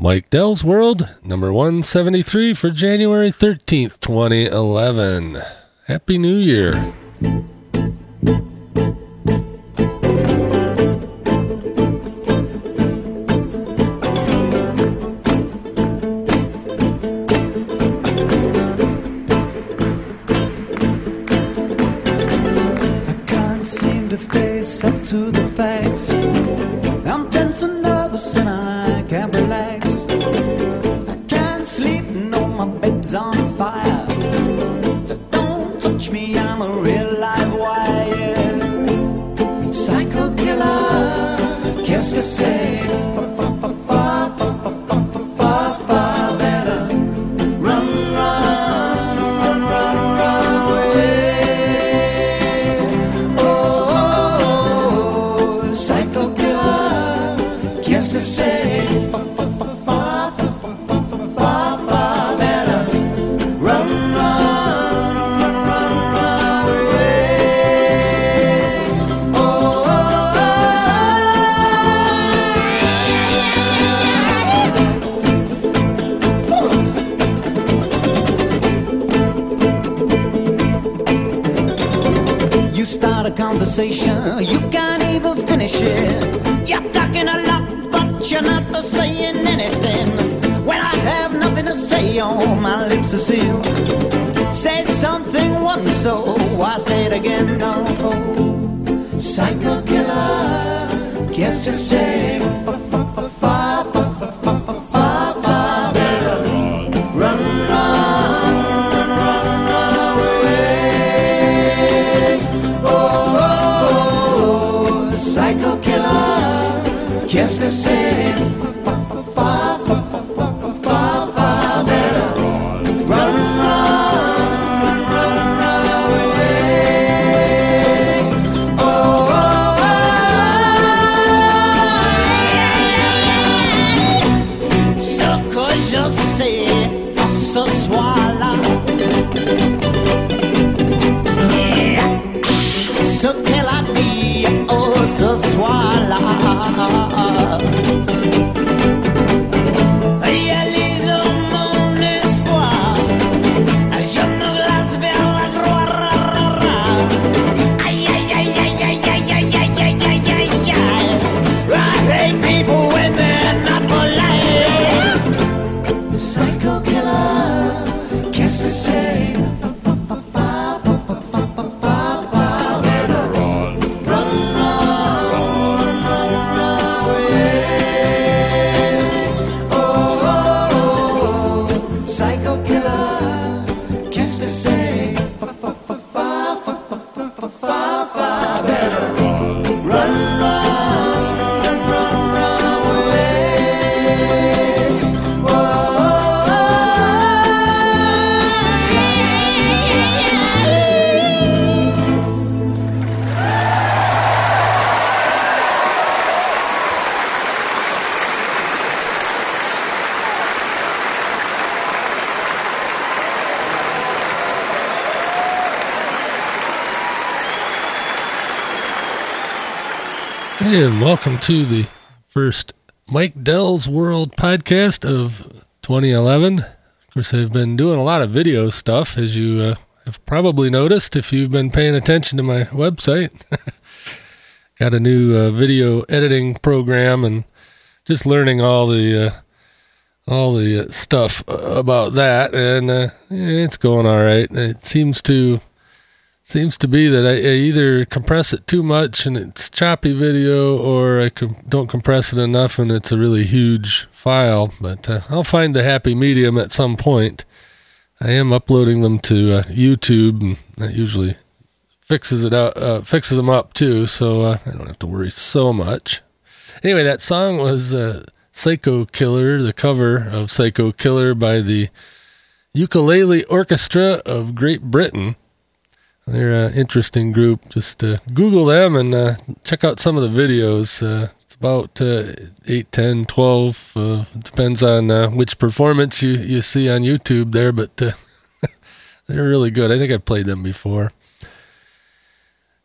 Mike Dell's World, number 173 for January 13th, 2011. Happy New Year. Start a conversation, you can't even finish it. You're talking a lot, but you're not saying anything. When I have nothing to say, oh, my lips are sealed. Say something once, so I say it again. No, psycho killer, qu'est-ce que c'est? Quer esquecer ah, ah, ah. And welcome to the first Mike Dell's World podcast of 2011. Of course, I've been doing a lot of video stuff, as you uh, have probably noticed if you've been paying attention to my website. Got a new uh, video editing program and just learning all the uh, all the uh, stuff about that, and uh, it's going all right. It seems to seems to be that I, I either compress it too much and it's choppy video, or I com- don't compress it enough and it's a really huge file. But uh, I'll find the happy medium at some point. I am uploading them to uh, YouTube, and that usually fixes it out, uh, fixes them up too, so uh, I don't have to worry so much. Anyway, that song was uh, "Psycho Killer," the cover of "Psycho Killer" by the Ukulele Orchestra of Great Britain. They're an interesting group. Just uh, Google them and uh, check out some of the videos. Uh, it's about uh, 8, 10, 12. Uh, depends on uh, which performance you, you see on YouTube there, but uh, they're really good. I think I've played them before.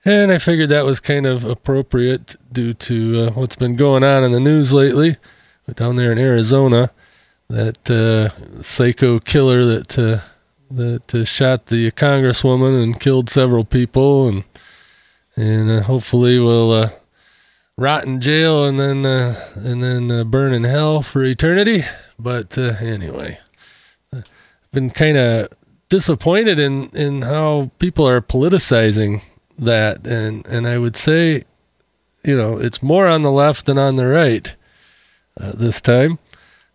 And I figured that was kind of appropriate due to what's been going on in the news lately down there in Arizona. that psycho killer that that uh, shot the congresswoman and killed several people, and and uh, hopefully will uh, rot in jail and then uh, and then uh, burn in hell for eternity. But anyway, I've been kind of disappointed in in how people are politicizing that, and and I would say, you know, it's more on the left than on the right this time.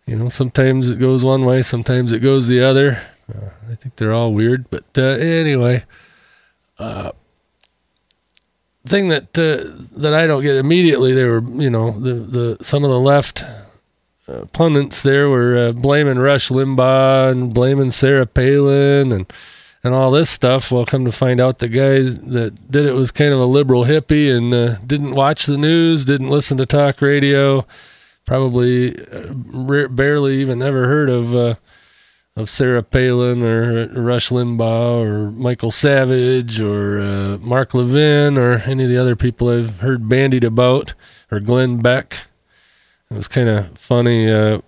You know, sometimes it goes one way, sometimes it goes the other. Uh, I think they're all weird, but uh, anyway, uh, thing that uh, that I don't get immediately, they were you know the the some of the left uh, pundits there were uh, blaming Rush Limbaugh and blaming Sarah Palin and and all this stuff. Well, come to find out, the guy that did it was kind of a liberal hippie and didn't watch the news, didn't listen to talk radio, probably barely even ever heard of of Sarah Palin or Rush Limbaugh or Michael Savage or uh, Mark Levin or any of the other people I've heard bandied about or Glenn Beck. It was kind of funny. Uh,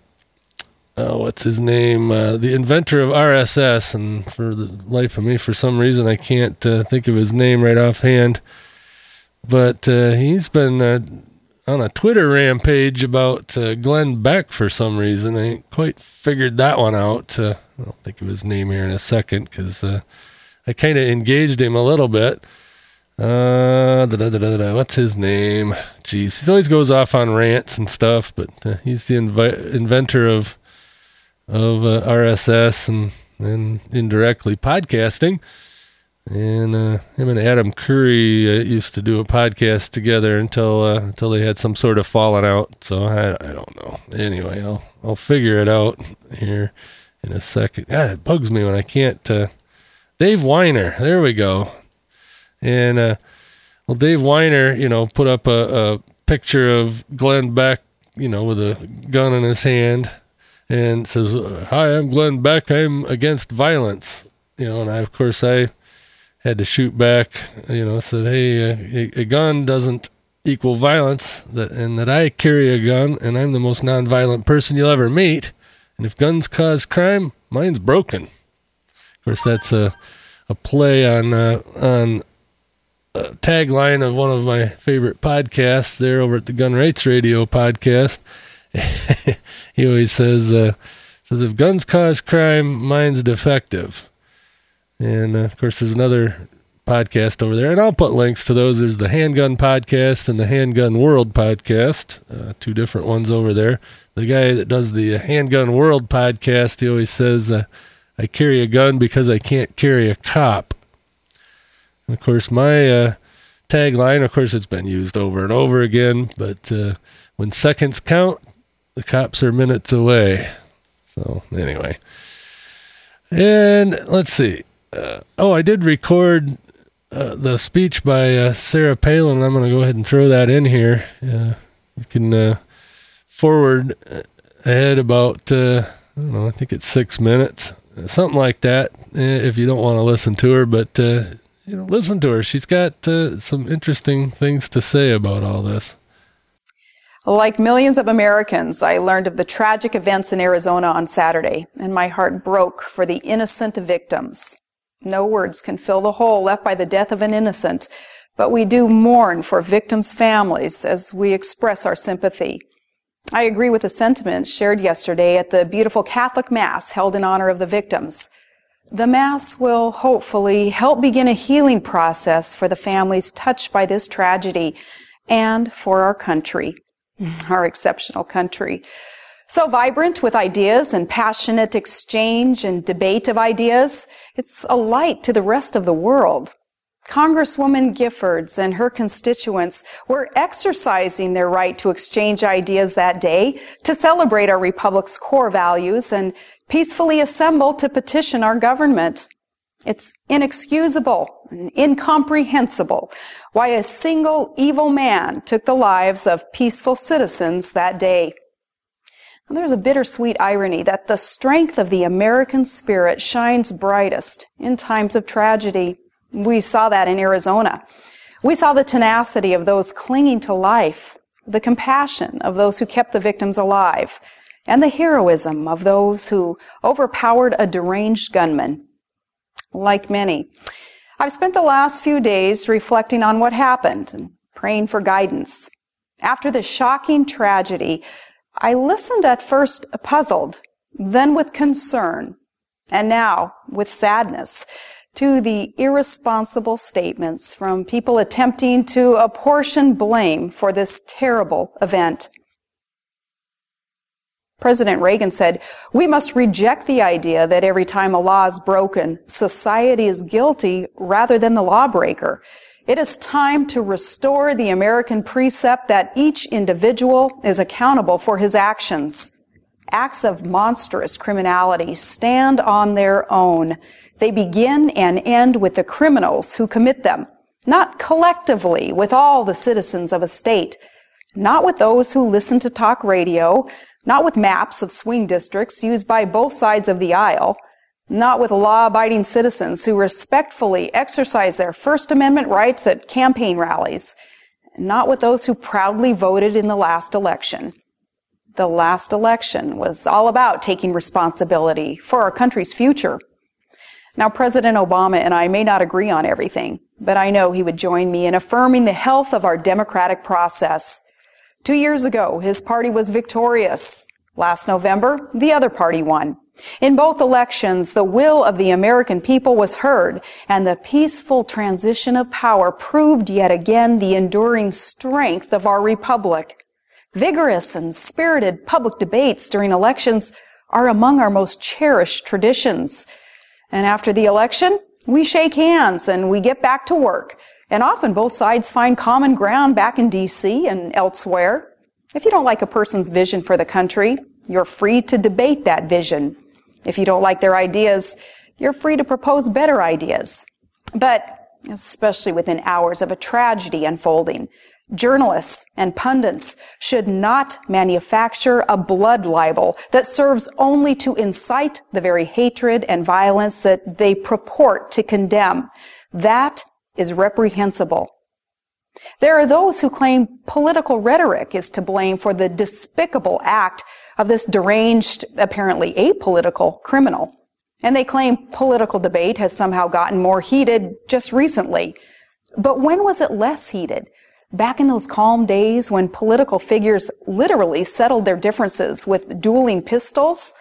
uh, what's his name? Uh, the inventor of RSS, and for the life of me, for some reason, I can't uh, think of his name right offhand. But uh, he's been on a Twitter rampage about uh, Glenn Beck for some reason. I ain't quite figured that one out. Uh, I'll think of his name here in a second because uh, I kind of engaged him a little bit. Uh, what's his name? Jeez, he always goes off on rants and stuff, but uh, he's the invi- inventor of of uh, RSS and and indirectly podcasting. And uh, him and Adam Curry uh, used to do a podcast together until uh, until they had some sort of falling out. So I I don't know. Anyway, I'll I'll figure it out here in a second. God, it bugs me when I can't. Uh, Dave Winer, there we go. And uh, well, Dave Winer, you know, put up a, a picture of Glenn Beck, you know, with a gun in his hand, and says, "Hi, I'm Glenn Beck. I'm against violence." You know, and I, of course, I had to shoot back, you know, said, hey, uh, a, a, gun doesn't equal violence, that, and that I carry a gun and I'm the most nonviolent person you'll ever meet. And if guns cause crime, mine's broken. Of course, that's a, a play on, uh, on a tagline of one of my favorite podcasts there over at the Gun Rights Radio podcast. he always says, uh, says, if guns cause crime, mine's defective. And uh, of course, there's another podcast over there, and I'll put links to those. There's the Handgun Podcast and the Handgun World Podcast, uh, two different ones over there. The guy that does the Handgun World Podcast, he always says, uh, I carry a gun because I can't carry a cop. And of course, my uh, tagline, of course, it's been used over and over again, but uh, when seconds count, the cops are minutes away. So, anyway. And let's see uh, oh, I did record uh, the speech by uh, Sarah Palin. I'm going to go ahead and throw that in here. Uh, you can uh, forward uh, ahead about I don't know. I think it's six minutes, something like that. If you don't want to listen to her, but you know, listen to her. She's got some interesting things to say about all this. Like millions of Americans, I learned of the tragic events in Arizona on Saturday, and my heart broke for the innocent victims. No words can fill the hole left by the death of an innocent, but we do mourn for victims' families as we express our sympathy. I agree with the sentiment shared yesterday at the beautiful Catholic Mass held in honor of the victims. The Mass will hopefully help begin a healing process for the families touched by this tragedy and for our country, our exceptional country. So vibrant with ideas and passionate exchange and debate of ideas, it's a light to the rest of the world. Congresswoman Giffords and her constituents were exercising their right to exchange ideas that day to celebrate our republic's core values and peacefully assemble to petition our government. It's inexcusable and incomprehensible why a single evil man took the lives of peaceful citizens that day. There's a bittersweet irony that the strength of the American spirit shines brightest in times of tragedy. We saw that in Arizona. We saw the tenacity of those clinging to life, the compassion of those who kept the victims alive, and the heroism of those who overpowered a deranged gunman. Like many, I've spent the last few days reflecting on what happened and praying for guidance. After the shocking tragedy, I listened at first puzzled, then with concern, and now with sadness to the irresponsible statements from people attempting to apportion blame for this terrible event. President Reagan said, we must reject the idea that every time a law is broken, society is guilty rather than the lawbreaker. It is time to restore the American precept that each individual is accountable for his actions. Acts of monstrous criminality stand on their own. They begin and end with the criminals who commit them, not collectively with all the citizens of a state, not with those who listen to talk radio, not with maps of swing districts used by both sides of the aisle, not with law-abiding citizens who respectfully exercise their First Amendment rights at campaign rallies, not with those who proudly voted in the last election. The last election was all about taking responsibility for our country's future. Now, President Obama and I may not agree on everything, but I know he would join me in affirming the health of our democratic process. Two years ago, his party was victorious. Last November, the other party won. In both elections, the will of the American people was heard, and the peaceful transition of power proved yet again the enduring strength of our republic. Vigorous and spirited public debates during elections are among our most cherished traditions. And after the election, we shake hands and we get back to work. And often both sides find common ground back in DC and elsewhere. If you don't like a person's vision for the country, you're free to debate that vision. If you don't like their ideas, you're free to propose better ideas. But, especially within hours of a tragedy unfolding, journalists and pundits should not manufacture a blood libel that serves only to incite the very hatred and violence that they purport to condemn. That is reprehensible. There are those who claim political rhetoric is to blame for the despicable act of this deranged, apparently apolitical criminal. And they claim political debate has somehow gotten more heated just recently. But when was it less heated? Back in those calm days when political figures literally settled their differences with dueling pistols?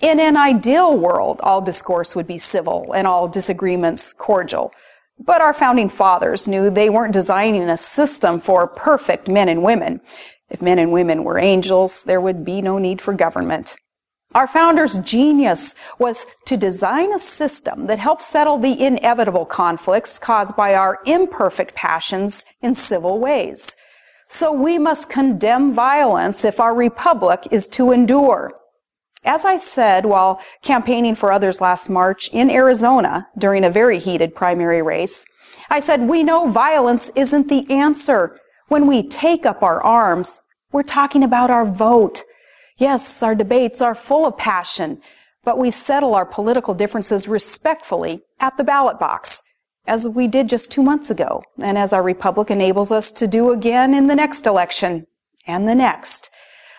In an ideal world, all discourse would be civil and all disagreements cordial. But our founding fathers knew they weren't designing a system for perfect men and women. If men and women were angels, there would be no need for government. Our founder's genius was to design a system that helped settle the inevitable conflicts caused by our imperfect passions in civil ways. So we must condemn violence if our republic is to endure. As I said while campaigning for others last March in Arizona during a very heated primary race, I said, we know violence isn't the answer. When we take up our arms, we're talking about our vote. Yes, our debates are full of passion, but we settle our political differences respectfully at the ballot box, as we did just two months ago, and as our republic enables us to do again in the next election and the next.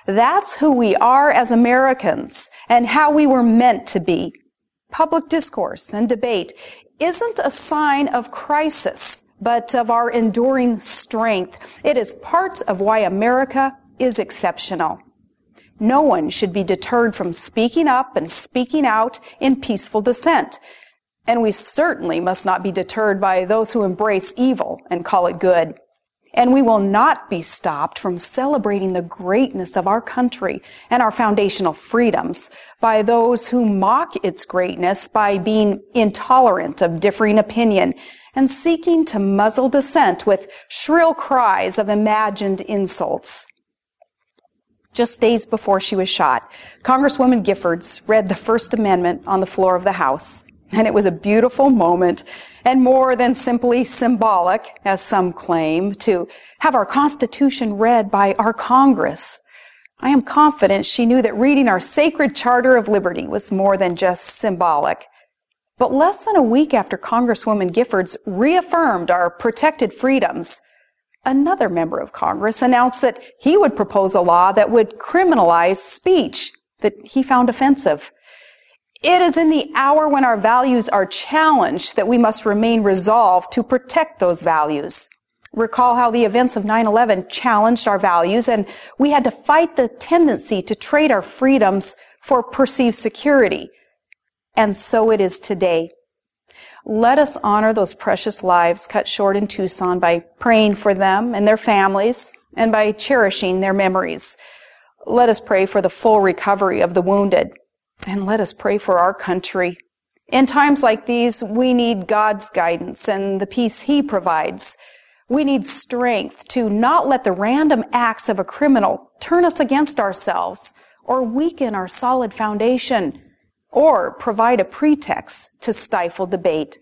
That's who we are as Americans and how we were meant to be. Public discourse and debate isn't a sign of crisis but of our enduring strength. It is part of why America is exceptional. No one should be deterred from speaking up and speaking out in peaceful dissent. And we certainly must not be deterred by those who embrace evil and call it good. And we will not be stopped from celebrating the greatness of our country and our foundational freedoms by those who mock its greatness by being intolerant of differing opinion and seeking to muzzle dissent with shrill cries of imagined insults. Just days before she was shot, Congresswoman Giffords read the First Amendment on the floor of the House. And it was a beautiful moment and more than simply symbolic, as some claim, to have our Constitution read by our Congress. I am confident she knew that reading our sacred Charter of Liberty was more than just symbolic. But less than a week after Congresswoman Giffords reaffirmed our protected freedoms, another member of Congress announced that he would propose a law that would criminalize speech that he found offensive. It is in the hour when our values are challenged that we must remain resolved to protect those values. Recall how the events of 9-11 challenged our values and we had to fight the tendency to trade our freedoms for perceived security. And so it is today. Let us honor those precious lives cut short in Tucson by praying for them and their families and by cherishing their memories. Let us pray for the full recovery of the wounded and let us pray for our country. In times like these, we need God's guidance and the peace He provides. We need strength to not let the random acts of a criminal turn us against ourselves or weaken our solid foundation or provide a pretext to stifle debate.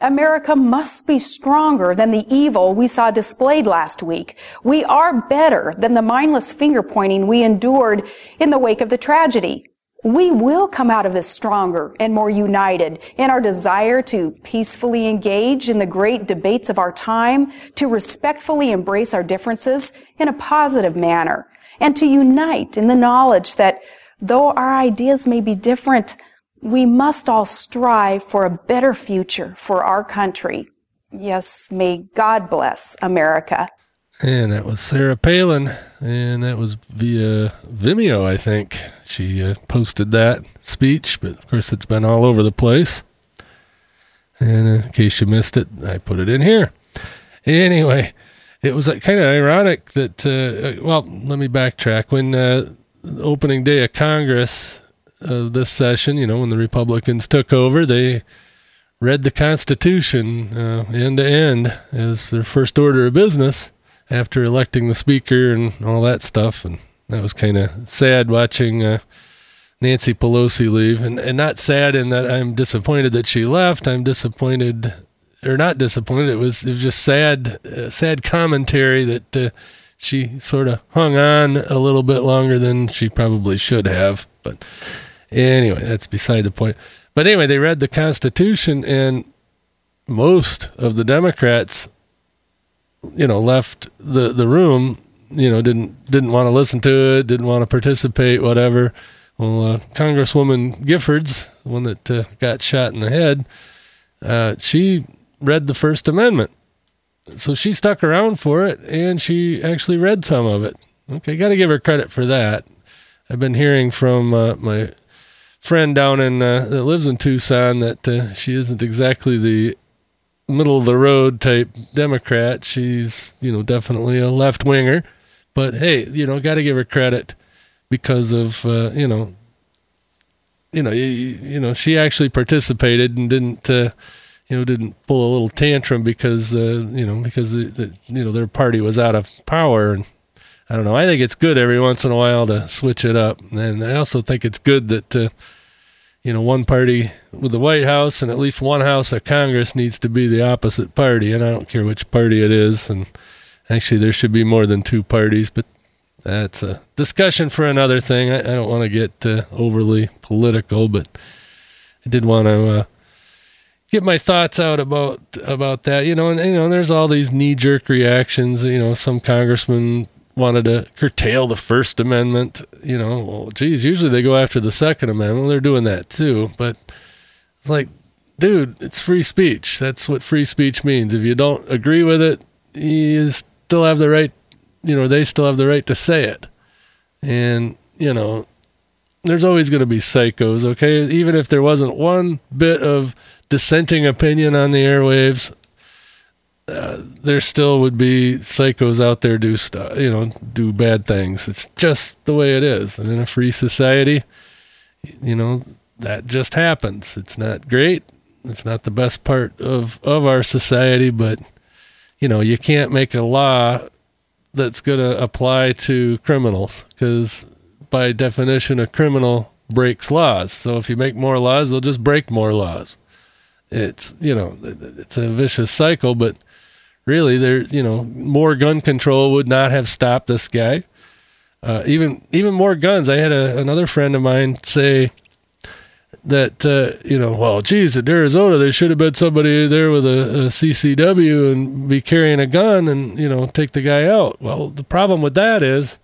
America must be stronger than the evil we saw displayed last week. We are better than the mindless finger pointing we endured in the wake of the tragedy. We will come out of this stronger and more united in our desire to peacefully engage in the great debates of our time, to respectfully embrace our differences in a positive manner, and to unite in the knowledge that though our ideas may be different, we must all strive for a better future for our country. Yes, may God bless America. And that was Sarah Palin, and that was via Vimeo, I think. She uh, posted that speech, but of course it's been all over the place. And uh, in case you missed it, I put it in here. Anyway, it was uh, kind of ironic that, uh, well, let me backtrack. When uh, opening day of Congress of this session, you know, when the Republicans took over, they read the Constitution uh, end to end as their first order of business after electing the speaker and all that stuff, and that was kind of sad watching uh, Nancy Pelosi leave, and and not sad in that I'm disappointed that she left. I'm disappointed, or not disappointed. It was it was just sad, uh, sad commentary that uh, she sort of hung on a little bit longer than she probably should have. But anyway, that's beside the point. But anyway, they read the Constitution, and most of the Democrats you know left the the room you know didn't didn't want to listen to it didn't want to participate whatever. Well uh, congresswoman giffords the one that uh, got shot in the head uh, she read the first amendment. So she stuck around for it and she actually read some of it. Okay got to give her credit for that. I've been hearing from uh, my friend down in uh, that lives in tucson that uh, she isn't exactly the middle of the road type Democrat. She's, you know, definitely a left winger. But hey, you know, got to give her credit because of, uh, you know, you know, you, you, know, she actually participated and didn't, uh, you know, didn't pull a little tantrum because, uh, you know, because the, the, you know, their party was out of power. And I don't know. I think it's good every once in a while to switch it up. And I also think it's good that, uh, you know, one party with the White House and at least one house of Congress needs to be the opposite party. And I don't care which party it is. And actually, there should be more than two parties, but that's a discussion for another thing. I, I don't want to get uh, overly political, but I did want to uh, get my thoughts out about about that. You know, and you know, there's all these knee jerk reactions. You know, some congressman wanted to curtail the First Amendment. You know, well, geez, usually they go after the Second Amendment. They're doing that too, but it's like, dude, it's free speech. That's what free speech means. If you don't agree with it, you still have the right. You know, they still have the right to say it, and you know, there's always going to be psychos. Okay, even if there wasn't one bit of dissenting opinion on the airwaves there still would be psychos out there do stuff, you know, do bad things. It's just the way it is. And in a free society, you know, that just happens. It's not great. It's not the best part of, of our society, but, you know, you can't make a law that's going to apply to criminals because by definition, a criminal breaks laws. So if you make more laws, they'll just break more laws. It's, you know, it's a vicious cycle, but really there you know more gun control would not have stopped this guy uh, even even more guns i had a, another friend of mine say that uh, you know, well, geez, at Arizona there should have been somebody there with a, a CCW and be carrying a gun and you know take the guy out. Well, the problem with that is,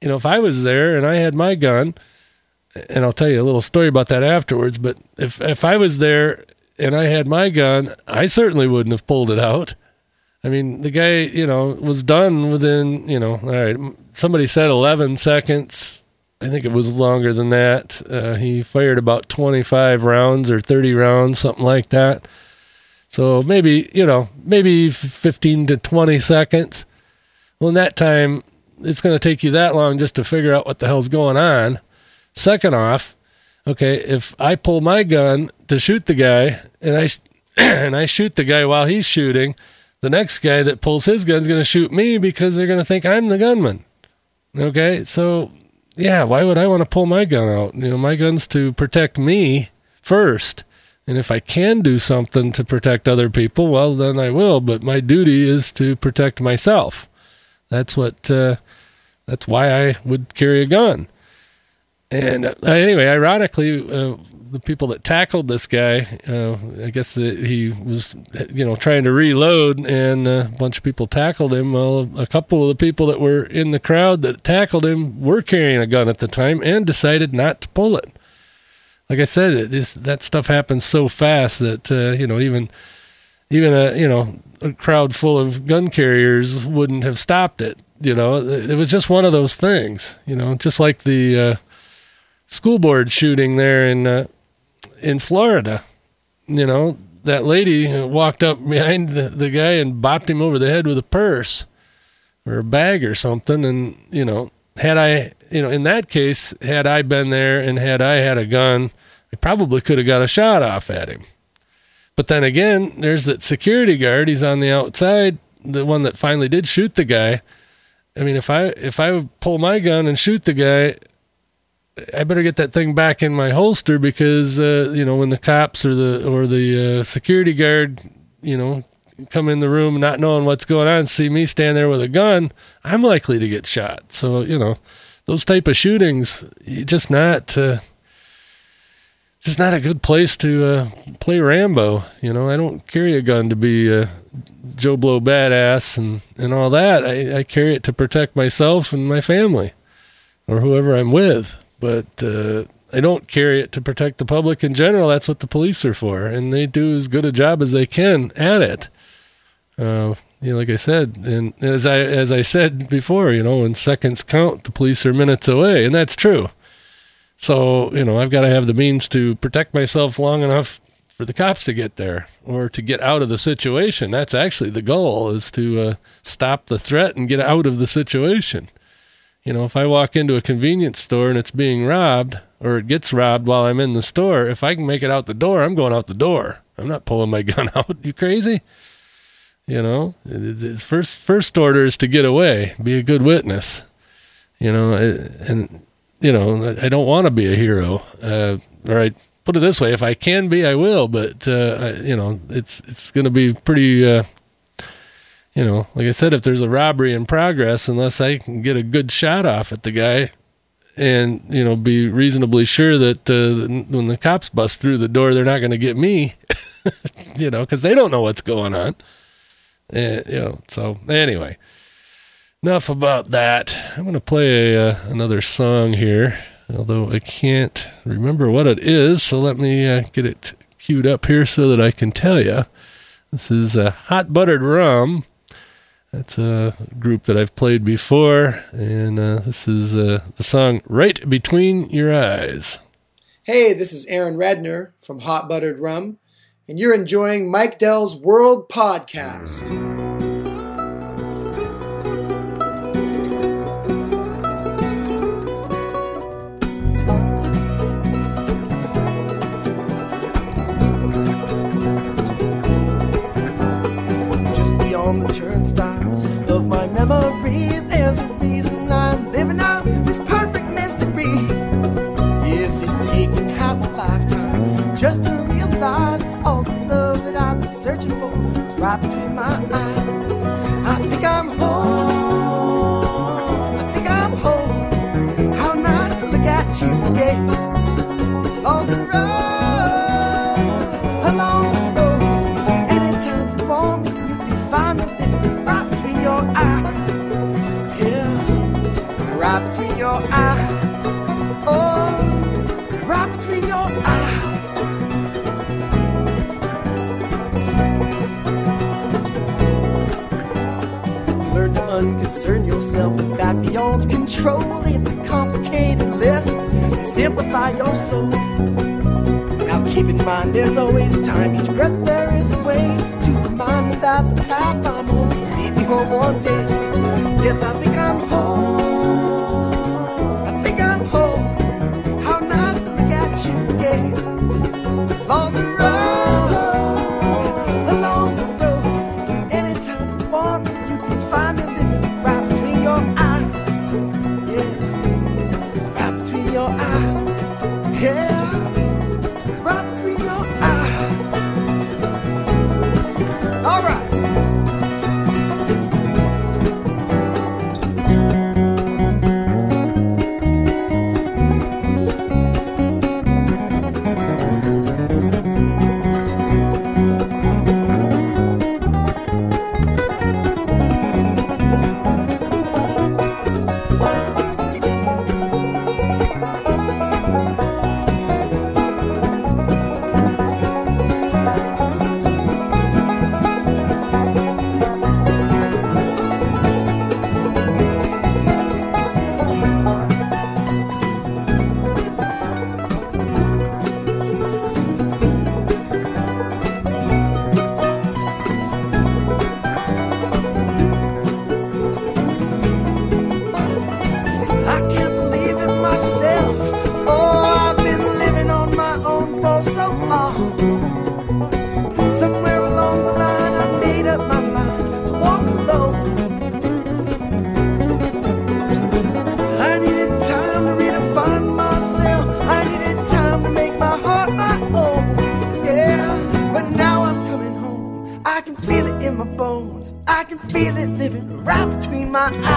you know, if I was there and I had my gun, and I'll tell you a little story about that afterwards. But if if I was there and I had my gun, I certainly wouldn't have pulled it out. I mean, the guy, you know, was done within, you know, all right. Somebody said 11 seconds. I think it was longer than that. Uh, he fired about 25 rounds or 30 rounds, something like that. So maybe, you know, maybe 15 to 20 seconds. Well, in that time, it's going to take you that long just to figure out what the hell's going on. Second off, okay, if I pull my gun to shoot the guy and I and I shoot the guy while he's shooting, the next guy that pulls his gun is going to shoot me because they're going to think I'm the gunman. Okay, so yeah, why would I want to pull my gun out? You know, my gun's to protect me first. And if I can do something to protect other people, well, then I will. But my duty is to protect myself. That's what. Uh, that's why I would carry a gun. And uh, anyway, ironically, uh, the people that tackled this guy, uh, I guess that he was, you know, trying to reload, and uh, a bunch of people tackled him. Well, a couple of the people that were in the crowd that tackled him were carrying a gun at the time and decided not to pull it. Like I said, it is, that stuff happens so fast that uh, you know even even a you know a crowd full of gun carriers wouldn't have stopped it. You know, it was just one of those things. You know, just like the uh, school board shooting there in uh, in Florida. You know, that lady walked up behind the, the guy and bopped him over the head with a purse or a bag or something. And, you know, had I, you know, in that case, had I been there and had I had a gun, I probably could have got a shot off at him. But then again, there's that security guard. He's on the outside, the one that finally did shoot the guy. I mean, if I if I would pull my gun and shoot the guy, I better get that thing back in my holster because uh, you know when the cops or the or the uh, security guard, you know, come in the room not knowing what's going on, see me stand there with a gun, I'm likely to get shot. So you know, those type of shootings, just not. Uh, just not a good place to uh, play Rambo. You know, I don't carry a gun to be a Joe Blow badass and, and all that. I, I carry it to protect myself and my family or whoever I'm with but uh, I don't carry it to protect the public in general. That's what the police are for, and they do as good a job as they can at it. Uh, you know, like I said, and as I as I said before, you know, when seconds count, the police are minutes away, and that's true. So you know, I've got to have the means to protect myself long enough for the cops to get there or to get out of the situation. That's actually the goal: is to uh, stop the threat and get out of the situation. You know, if I walk into a convenience store and it's being robbed or it gets robbed while I'm in the store, if I can make it out the door, I'm going out the door. I'm not pulling my gun out. You crazy? You know, it's first first order is to get away, be a good witness. You know, and you know, I don't want to be a hero. Uh, or I put it this way: if I can be, I will. But uh, I, you know, it's it's going to be pretty uh, you know, like I said, if there's a robbery in progress, unless I can get a good shot off at the guy and, you know, be reasonably sure that uh, when the cops bust through the door, they're not going to get me, you know, because they don't know what's going on. And, you know, so anyway, enough about that. I'm going to play a, uh, another song here, although I can't remember what it is. So let me uh, get it queued up here so that I can tell you. This is uh, Hot Buttered Rum that's a group that I've played before, and uh, this is uh, the song Right Between Your Eyes. Hey, this is Aaron Redner from Hot Buttered Rum, and you're enjoying Mike Dell's World Podcast. Searching for is right between my eyes. Yourself with that beyond control. It's a complicated lesson to simplify your soul. Now keep in mind there's always time. Each breath there is a way to remind me that the path I'm on will lead me home one day. Yes, I think I'm home.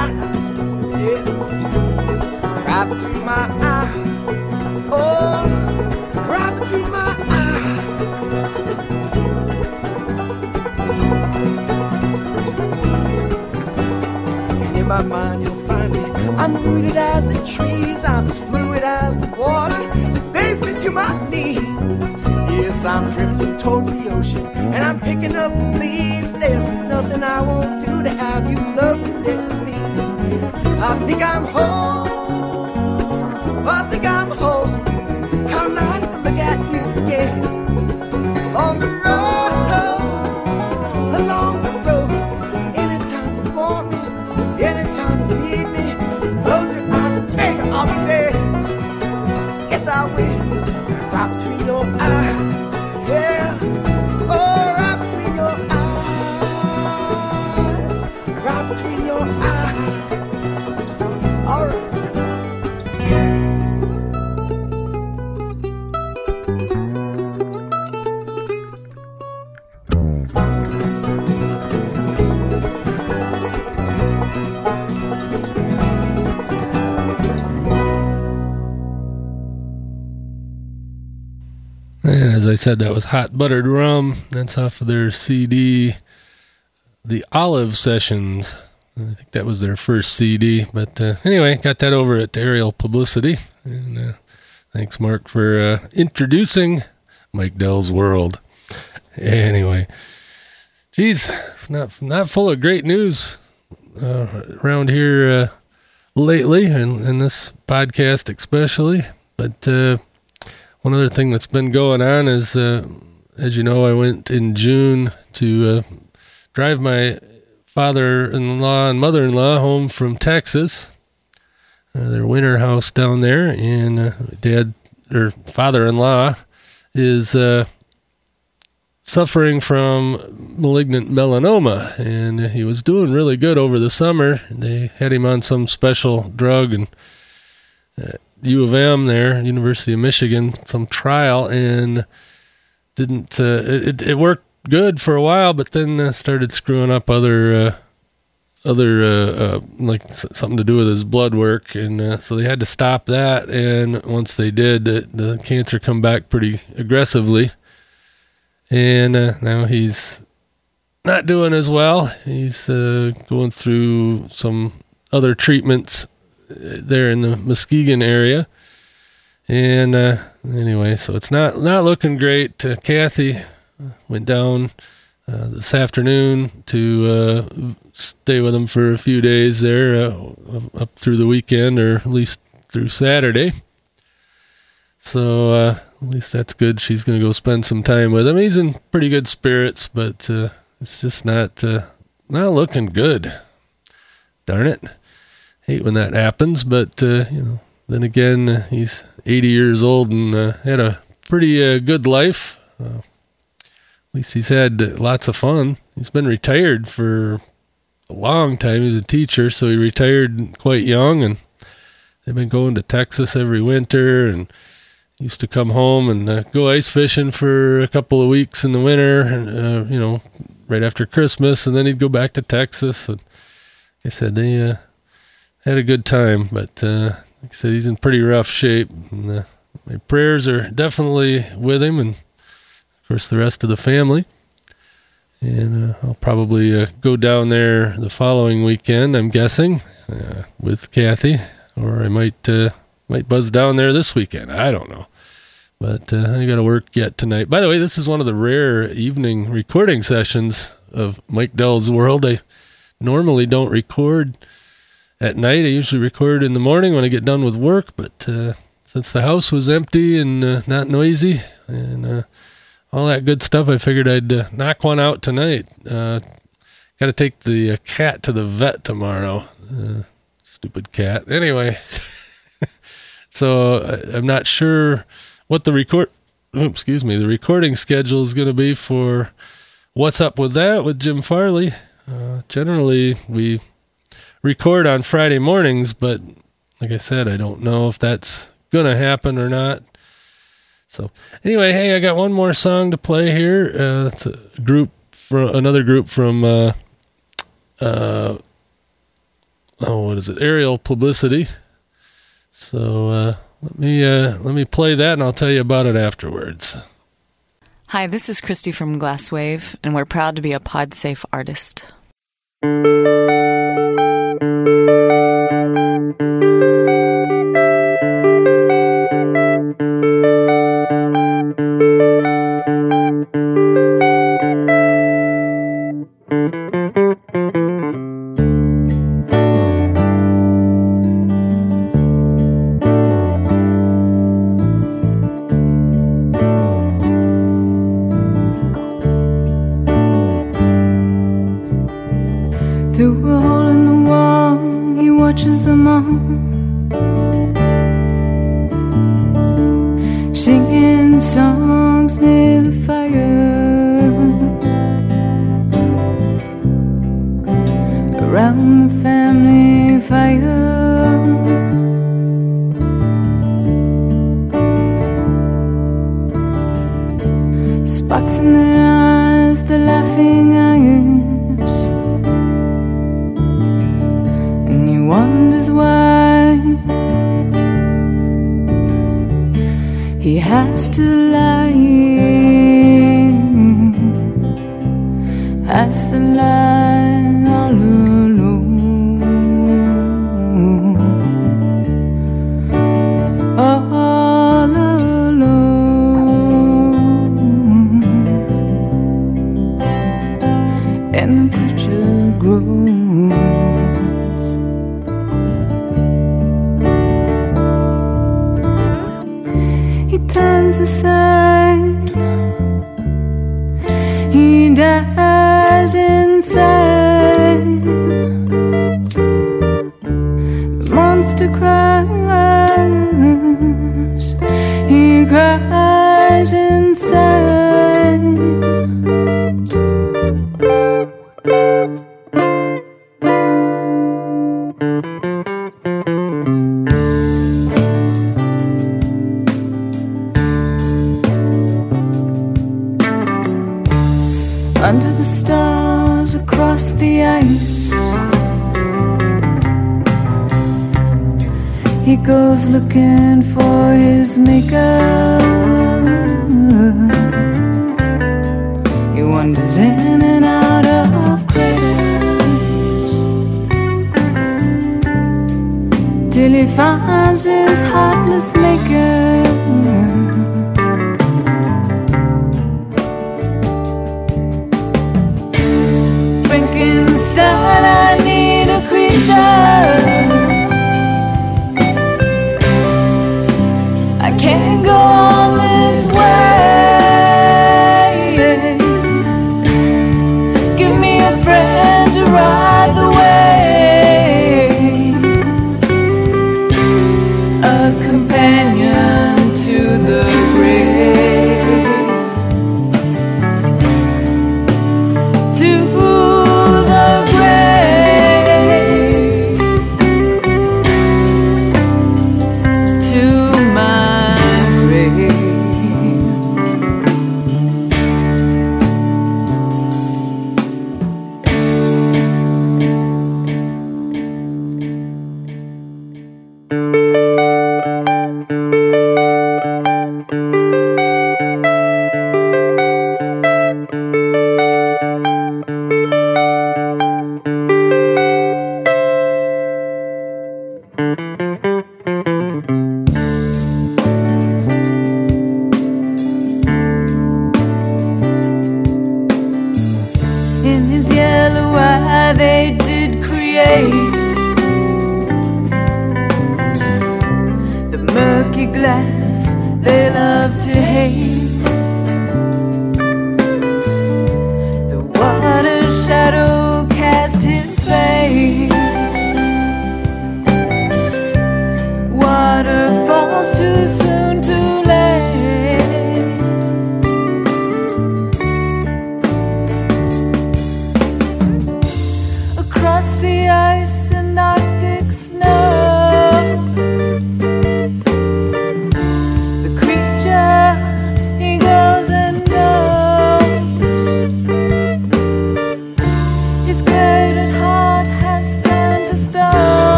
Eyes. Yeah right between my eyes. Oh, right between my eyes. And in my mind, you'll find me. I'm rooted as the trees. I'm as fluid as the water that bathes me to my knees. Yes, I'm drifting towards the ocean, and I'm picking up leaves. There's nothing I won't do to have you floating next me. I think I'm home. I think I'm home. How nice to look at you again. I said, that was Hot Buttered Rum. That's off of their CD, The Olive Sessions. I think that was their first CD. But uh, anyway, got that over at Ariel Publicity. And uh, thanks, Mark, for uh, introducing Mike Dell's World. Anyway, geez, not not full of great news uh, around here uh, lately, and, and this podcast especially. But uh, one other thing that's been going on is, uh, as you know, I went in June to uh, drive my father-in-law and mother-in-law home from Texas, uh, their winter house down there, and uh, dad or father-in-law is uh, suffering from malignant melanoma, and he was doing really good over the summer. They had him on some special drug and. U of M there, University of Michigan, some trial and didn't. Uh, it it worked good for a while, but then uh, started screwing up other uh, other uh, uh, like something to do with his blood work, and uh, so they had to stop that. And once they did, the, the cancer come back pretty aggressively, and uh, now he's not doing as well. He's going through some other treatments there in the Muskegon area. And uh, anyway, so it's not not looking great. Uh, Kathy went down uh, this afternoon to uh, stay with him for a few days there uh, up through the weekend or at least through Saturday. So uh, at least that's good. She's going to go spend some time with him. He's in pretty good spirits, but it's just not not looking good. Darn it! Hate when that happens, but uh, you know. Then again, uh, he's 80 years old and uh, had a pretty uh, good life. Uh, at least he's had lots of fun. He's been retired for a long time. He's a teacher, so he retired quite young, and they've been going to Texas every winter and used to come home and go ice fishing for a couple of weeks in the winter, and you know, right after Christmas, and then he'd go back to Texas. And like I said, they had a good time, but uh, like I said, he's in pretty rough shape. And, uh, my prayers are definitely with him, and of course the rest of the family. And uh, I'll probably uh, go down there the following weekend. I'm guessing uh, with Kathy, or I might uh, might buzz down there this weekend. I don't know, but I got to work yet tonight. By the way, this is one of the rare evening recording sessions of Mike Dell's World. I normally don't record at night. I usually record in the morning when I get done with work, but uh, since the house was empty and uh, not noisy and uh, all that good stuff, I figured I'd uh, knock one out tonight. Uh, Got to take the uh, cat to the vet tomorrow. Stupid cat. Anyway, so I, I'm not sure what the record. Oh, excuse me. The recording schedule is going to be for what's up with that with Jim Farley. Generally, we record on Friday mornings, but like I said, I don't know if that's going to happen or not. So anyway, hey, I got one more song to play here. Uh, it's a group from another group from uh, uh, oh, what is it? Ariel Publicity. So uh, let me uh, let me play that, and I'll tell you about it afterwards. Hi, this is Christy from Glasswave, and we're proud to be a PodSafe artist. Till he finds his heartless maker. Glass they love to hate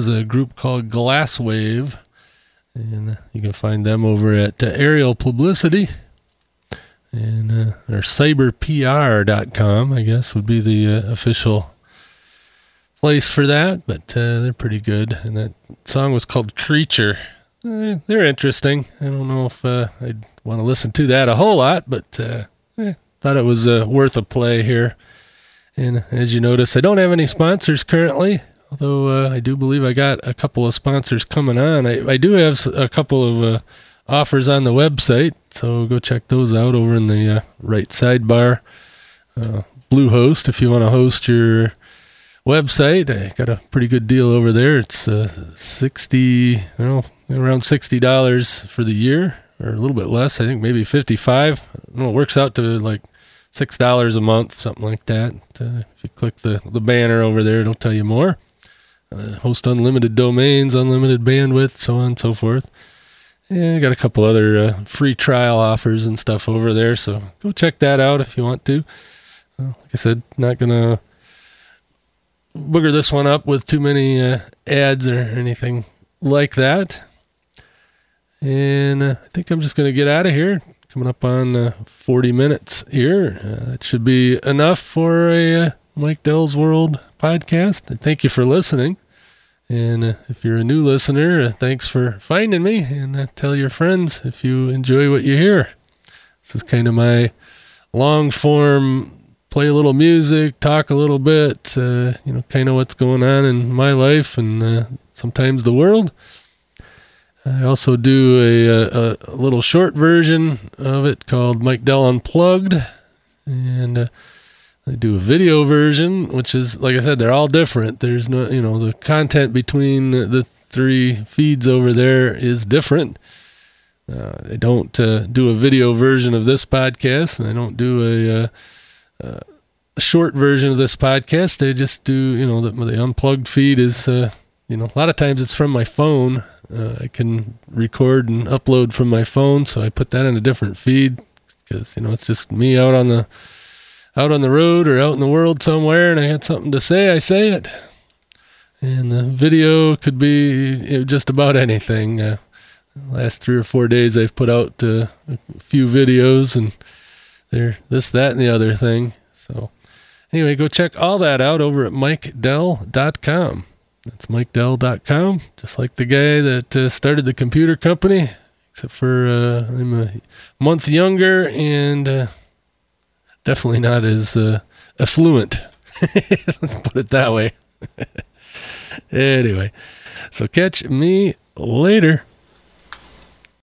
was a group called Glasswave, and you can find them over at uh, Ariel Publicity, and uh, or cyberpr.com, I guess would be the uh, official place for that. But uh, they're pretty good, and that song was called Creature. Uh, they're interesting. I don't know if uh, I'd want to listen to that a whole lot, but uh, eh, thought it was uh, worth a play here. And as you notice, I don't have any sponsors currently, although uh, I do believe I got a couple of sponsors coming on. I, I do have a couple of uh, offers on the website, so go check those out over in the uh, right sidebar. Uh, Bluehost, if you want to host your website, I got a pretty good deal over there. It's uh, sixty, I around sixty dollars for the year, or a little bit less. I think maybe fifty-five. I it works out to like six dollars a month, something like that. Uh, if you click the the banner over there, it'll tell you more. Uh, host unlimited domains, unlimited bandwidth, so on and so forth. Yeah, I got a couple other uh, free trial offers and stuff over there, so go check that out if you want to. Uh, like I said, not gonna booger this one up with too many uh, ads or anything like that. And uh, I think I'm just gonna get out of here. Coming up on uh, 40 minutes here. Uh, that should be enough for a Mike Dell's World podcast. Thank you for listening. And uh, if you're a new listener, uh, thanks for finding me. And uh, tell your friends if you enjoy what you hear. This is kind of my long form play a little music, talk a little bit, you know, kind of what's going on in my life and sometimes the world. I also do a, a, a little short version of it called Mike Dell Unplugged. And I do a video version, which is like I said, they're all different. There's no, you know, the content between the three feeds over there is different. Uh, they don't uh, do a video version of this podcast, and they don't do a, uh, uh, a short version of this podcast. They just do, you know, the, the unplugged feed is, uh, you know, a lot of times it's from my phone. Uh, I can record and upload from my phone, so I put that in a different feed because you know it's just me out on the out on the road or out in the world somewhere, and I got something to say. I say it, and the video could be just about anything. Uh, last three or four days I've put out uh, a few videos and they're this, that, and the other thing. So anyway, go check all that out over at mikedell.com. That's mikedell.com, just like the guy that uh, started the computer company, except for uh, I'm a month younger and uh, definitely not as uh, affluent. Let's put it that way. anyway, so catch me later.